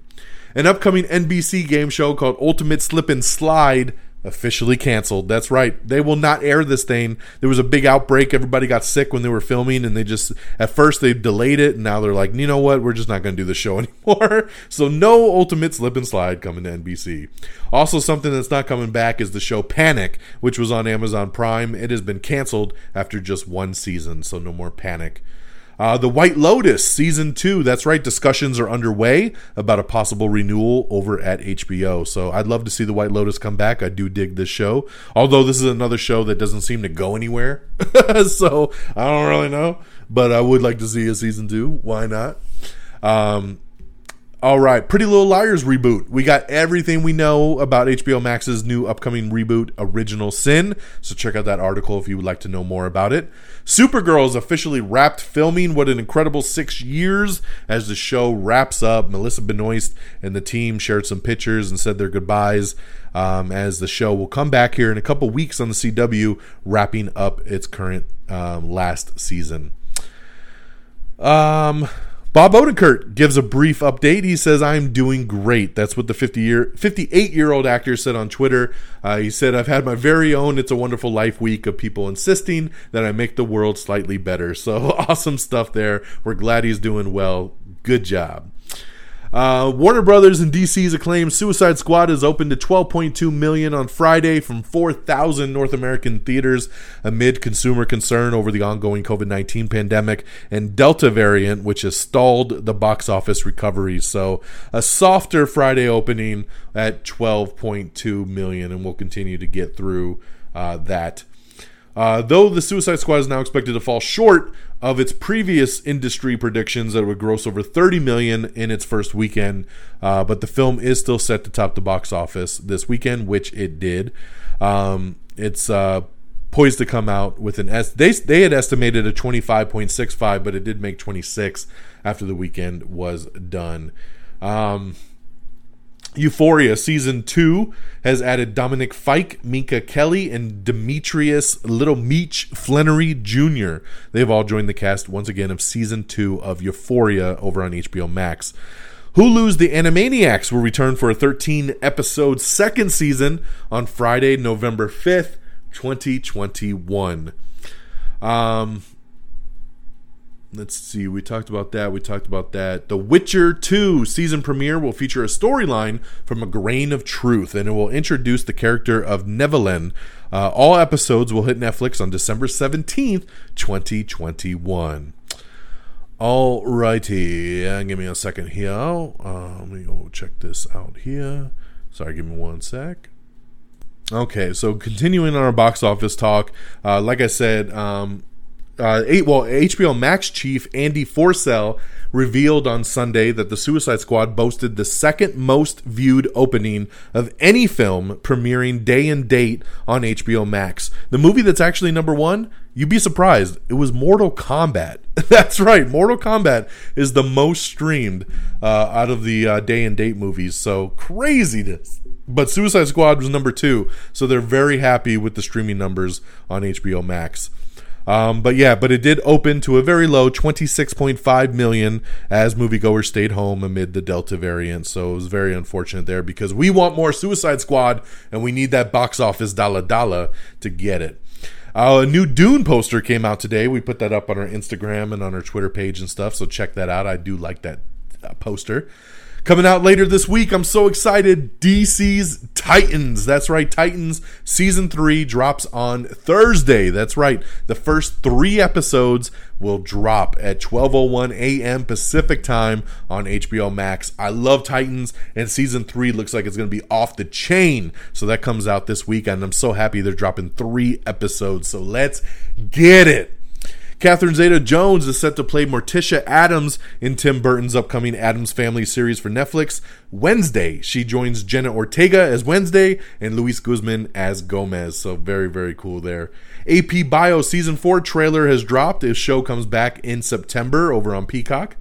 An upcoming NBC game show called Ultimate Slip and Slide officially canceled. That's right. They will not air this thing. There was a big outbreak. Everybody got sick when they were filming, and they just at first they delayed it, and now they're like, you know what? We're just not going to do the show anymore. so no Ultimate Slip and Slide coming to NBC. Also, something that's not coming back is the show Panic, which was on Amazon Prime. It has been canceled after just one season, so no more Panic. Uh, the White Lotus season two. That's right. Discussions are underway about a possible renewal over at HBO. So I'd love to see the White Lotus come back. I do dig this show. Although this is another show that doesn't seem to go anywhere. so I don't really know. But I would like to see a season two. Why not? Um, all right, Pretty Little Liars reboot. We got everything we know about HBO Max's new upcoming reboot, Original Sin. So check out that article if you would like to know more about it. Supergirl is officially wrapped filming. What an incredible six years as the show wraps up. Melissa Benoist and the team shared some pictures and said their goodbyes um, as the show will come back here in a couple weeks on the CW, wrapping up its current um, last season. Um, Bob Odenkirk gives a brief update. He says, "I'm doing great." That's what the 50 year, 58 year old actor said on Twitter. Uh, he said, "I've had my very own It's a Wonderful Life week of people insisting that I make the world slightly better." So awesome stuff there. We're glad he's doing well. Good job. Uh, Warner Brothers and DC's acclaimed Suicide Squad is open to 12.2 million on Friday from 4,000 North American theaters amid consumer concern over the ongoing COVID-19 pandemic and Delta variant, which has stalled the box office recovery. So a softer Friday opening at 12.2 million, and we'll continue to get through uh, that. Uh, though the Suicide Squad is now expected to fall short of its previous industry predictions that it would gross over 30 million in its first weekend, uh, but the film is still set to top the box office this weekend, which it did. Um, it's uh, poised to come out with an S. They they had estimated a 25.65, but it did make 26 after the weekend was done. Um, Euphoria season two has added Dominic Fike, Minka Kelly, and Demetrius Little Meech Flenory Jr. They've all joined the cast once again of season two of Euphoria over on HBO Max. Hulu's The Animaniacs will return for a 13 episode second season on Friday, November 5th, 2021. Um, let's see we talked about that we talked about that the witcher 2 season premiere will feature a storyline from a grain of truth and it will introduce the character of Nivellen. Uh, all episodes will hit netflix on december 17th 2021 Alrighty, yeah, give me a second here. Um, let me go check this out here. Sorry, give me one sec. Okay, so continuing on our box office talk, uh, like I said, um, uh, well, HBO Max chief Andy Forssell revealed on Sunday that The Suicide Squad boasted the second most viewed opening of any film premiering day and date on HBO Max. The movie that's actually number one, you'd be surprised, it was Mortal Kombat. that's right, Mortal Kombat is the most streamed uh, out of the uh, day and date movies. So craziness. But Suicide Squad was number two, so they're very happy with the streaming numbers on HBO Max. Um, but yeah, but it did open to a very low 26.5 million as moviegoers stayed home amid the Delta variant. So it was very unfortunate there because we want more Suicide Squad and we need that box office dollar dollar to get it. Uh, a new Dune poster came out today. We put that up on our Instagram and on our Twitter page and stuff. So check that out. I do like that uh, poster. Coming out later this week, I'm so excited. DC's Titans. That's right, Titans season three drops on Thursday. That's right. The first three episodes will drop at 12:01 a.m. Pacific time on HBO Max. I love Titans, and season three looks like it's going to be off the chain. So that comes out this week, and I'm so happy they're dropping three episodes. So let's get it. Catherine Zeta Jones is set to play Morticia Addams in Tim Burton's upcoming Addams Family series for Netflix. Wednesday, she joins Jenna Ortega as Wednesday and Luis Guzman as Gomez. So, very, very cool there. AP Bio Season 4 trailer has dropped. This show comes back in September over on Peacock.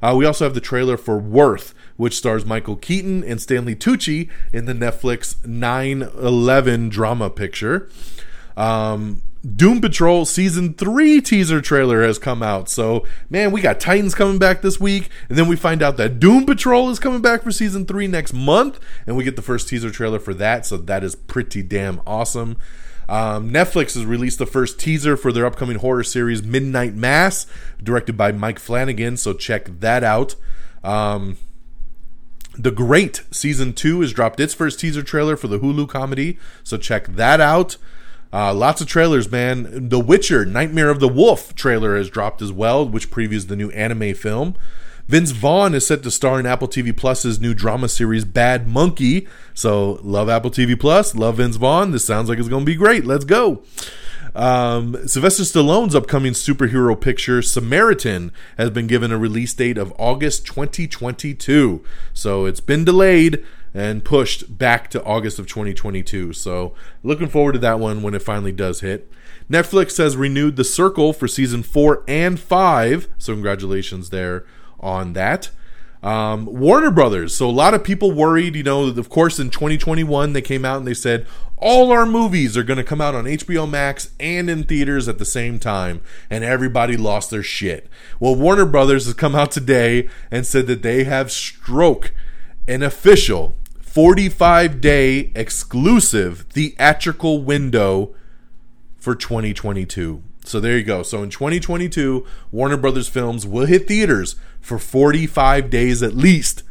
Uh, we also have the trailer for Worth, which stars Michael Keaton and Stanley Tucci in the Netflix 9 11 drama picture. Um, Doom Patrol season three teaser trailer has come out. So, man, we got Titans coming back this week, and then we find out that Doom Patrol is coming back for season three next month, and we get the first teaser trailer for that. So, that is pretty damn awesome. Um, Netflix has released the first teaser for their upcoming horror series, Midnight Mass, directed by Mike Flanagan. So, check that out. Um, the Great season two has dropped its first teaser trailer for the Hulu comedy. So, check that out. Uh, lots of trailers, man. The Witcher Nightmare of the Wolf trailer has dropped as well, which previews the new anime film. Vince Vaughn is set to star in Apple TV Plus's new drama series Bad Monkey. So, love Apple TV Plus, love Vince Vaughn. This sounds like it's going to be great. Let's go. Um, Sylvester Stallone's upcoming superhero picture, Samaritan, has been given a release date of August 2022. So, it's been delayed and pushed back to August of 2022. So, looking forward to that one when it finally does hit. Netflix has renewed The Circle for season four and five. So, congratulations there on that. Um, Warner Brothers. So, a lot of people worried, you know, of course, in 2021, they came out and they said all our movies are going to come out on HBO Max and in theaters at the same time. And everybody lost their shit. Well, Warner Brothers has come out today and said that they have stroke an official 45 day exclusive theatrical window for 2022. So there you go. So in 2022, Warner Brothers films will hit theaters for 45 days at least.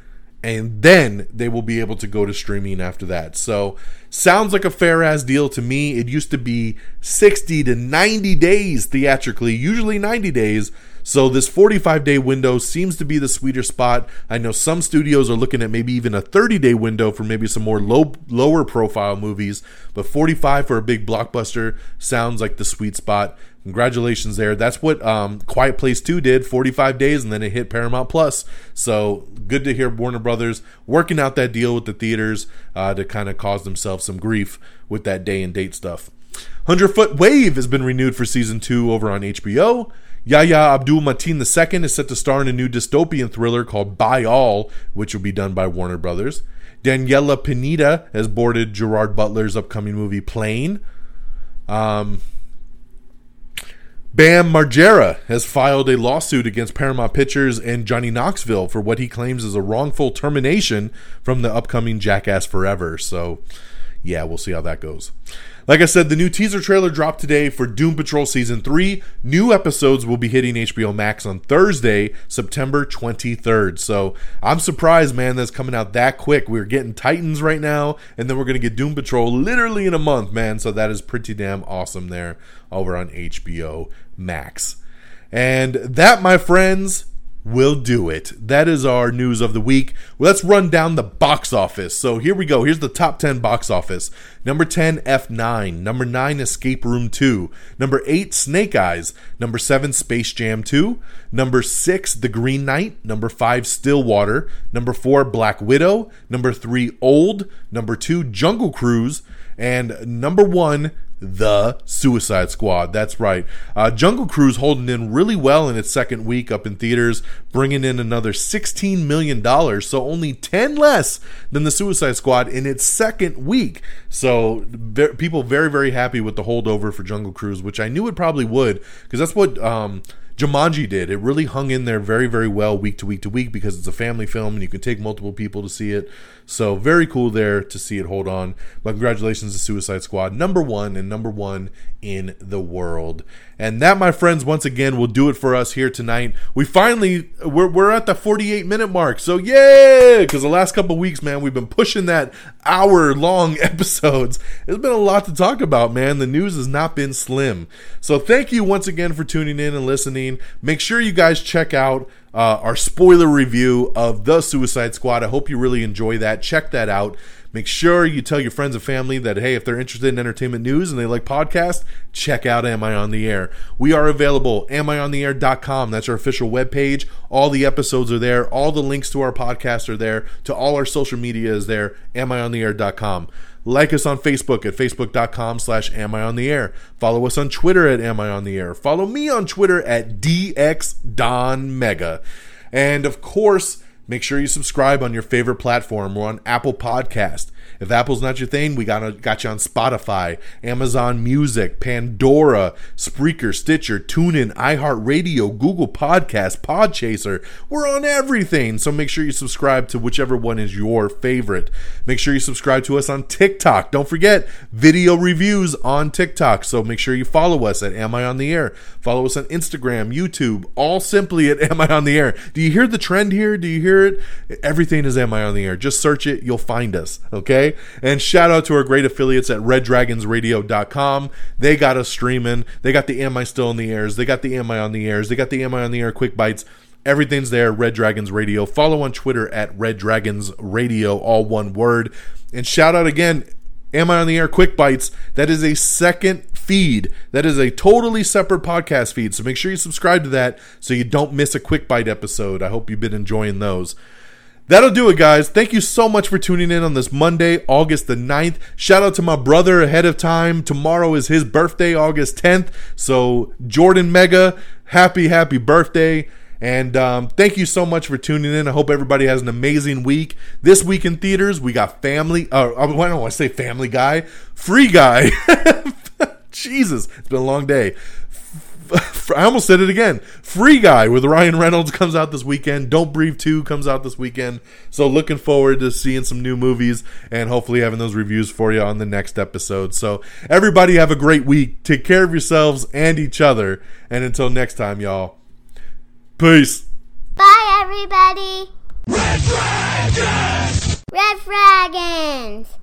And then they will be able to go to streaming after that. So sounds like a fair ass deal to me. It used to be 60 to 90 days theatrically, usually 90 days. So this 45 day window seems to be the sweeter spot. I know some studios are looking at maybe even a 30 day window for maybe some more low lower profile movies, but 45 for a big blockbuster sounds like the sweet spot. Congratulations there. That's what um, Quiet Place 2 did, 45 days, and then it hit Paramount Plus. So good to hear Warner Brothers working out that deal with the theaters uh, to kind of cause themselves some grief with that day and date stuff. 100 Foot Wave has been renewed for season two over on HBO. Yahya Abdul Mateen II is set to star in a new dystopian thriller called By All, which will be done by Warner Brothers. Daniela Pineda has boarded Gerard Butler's upcoming movie Plane. Um, Bam Margera has filed a lawsuit against Paramount Pictures and Johnny Knoxville for what he claims is a wrongful termination from the upcoming Jackass Forever. So, yeah, we'll see how that goes. Like I said, the new teaser trailer dropped today for Doom Patrol Season 3. New episodes will be hitting HBO Max on Thursday, September 23rd. So I'm surprised, man, that's coming out that quick. We're getting Titans right now, and then we're going to get Doom Patrol literally in a month, man. So that is pretty damn awesome there over on HBO Max. And that, my friends, will do it. That is our news of the week. Let's run down the box office. So here we go. Here's the top 10 box office. Number 10, F9. Number 9, Escape Room 2. Number 8, Snake Eyes. Number 7, Space Jam 2. Number 6, The Green Knight. Number 5, Stillwater. Number 4, Black Widow. Number 3, Old. Number 2, Jungle Cruise. And number 1, the Suicide Squad. That's right. Uh, Jungle Cruise holding in really well in its second week up in theaters, bringing in another $16 million. So only 10 less than the Suicide Squad in its second week. So ve- people very, very happy with the holdover for Jungle Cruise, which I knew it probably would because that's what. Um, Jumanji did. It really hung in there very, very well week to week to week because it's a family film and you can take multiple people to see it. So very cool there to see it hold on. But congratulations to Suicide Squad, number one and number one in the world. And that, my friends, once again will do it for us here tonight. We finally we're, we're at the 48 minute mark. So yay! because the last couple weeks, man, we've been pushing that hour long episodes. There's been a lot to talk about, man. The news has not been slim. So thank you once again for tuning in and listening. Make sure you guys check out uh, our spoiler review of The Suicide Squad. I hope you really enjoy that. Check that out. Make sure you tell your friends and family that, hey, if they're interested in entertainment news and they like podcasts, check out Am I on the Air. We are available, amiontheair.com. That's our official webpage. All the episodes are there. All the links to our podcast are there. To all our social media is there, amiontheair.com. Like us on Facebook at facebook.com slash am I on the air. Follow us on Twitter at am I on the air. Follow me on Twitter at dxdonmega. And of course, make sure you subscribe on your favorite platform. We're on Apple Podcast. If Apple's not your thing, we got got you on Spotify, Amazon Music, Pandora, Spreaker, Stitcher, TuneIn, iHeartRadio, Google Podcast, Podchaser. We're on everything. So make sure you subscribe to whichever one is your favorite. Make sure you subscribe to us on TikTok. Don't forget video reviews on TikTok. So make sure you follow us at Am I on the Air. Follow us on Instagram, YouTube, all simply at Am I on the Air. Do you hear the trend here? Do you hear it? Everything is Am I on the Air. Just search it, you'll find us. Okay. And shout out to our great affiliates at reddragonsradio.com. They got us streaming. They got the Am I Still in the Airs. They got the Am I on the Airs. They got the Am I on the Air quick bites. Everything's there, Red Dragons Radio. Follow on Twitter at Red Dragons Radio, all one word. And shout out again, Am I on the Air Quick Bites? That is a second feed. That is a totally separate podcast feed. So make sure you subscribe to that so you don't miss a Quick Bite episode. I hope you've been enjoying those. That'll do it, guys. Thank you so much for tuning in on this Monday, August the 9th. Shout out to my brother ahead of time. Tomorrow is his birthday, August 10th. So, Jordan Mega, happy, happy birthday. And um, thank you so much for tuning in. I hope everybody has an amazing week. This week in theaters, we got Family. Uh, I don't want to say Family Guy, Free Guy. Jesus, it's been a long day. I almost said it again. Free Guy with Ryan Reynolds comes out this weekend. Don't Breathe 2 comes out this weekend. So looking forward to seeing some new movies and hopefully having those reviews for you on the next episode. So everybody have a great week. Take care of yourselves and each other. And until next time, y'all. Peace. Bye, everybody. Red Dragons! Red Dragons!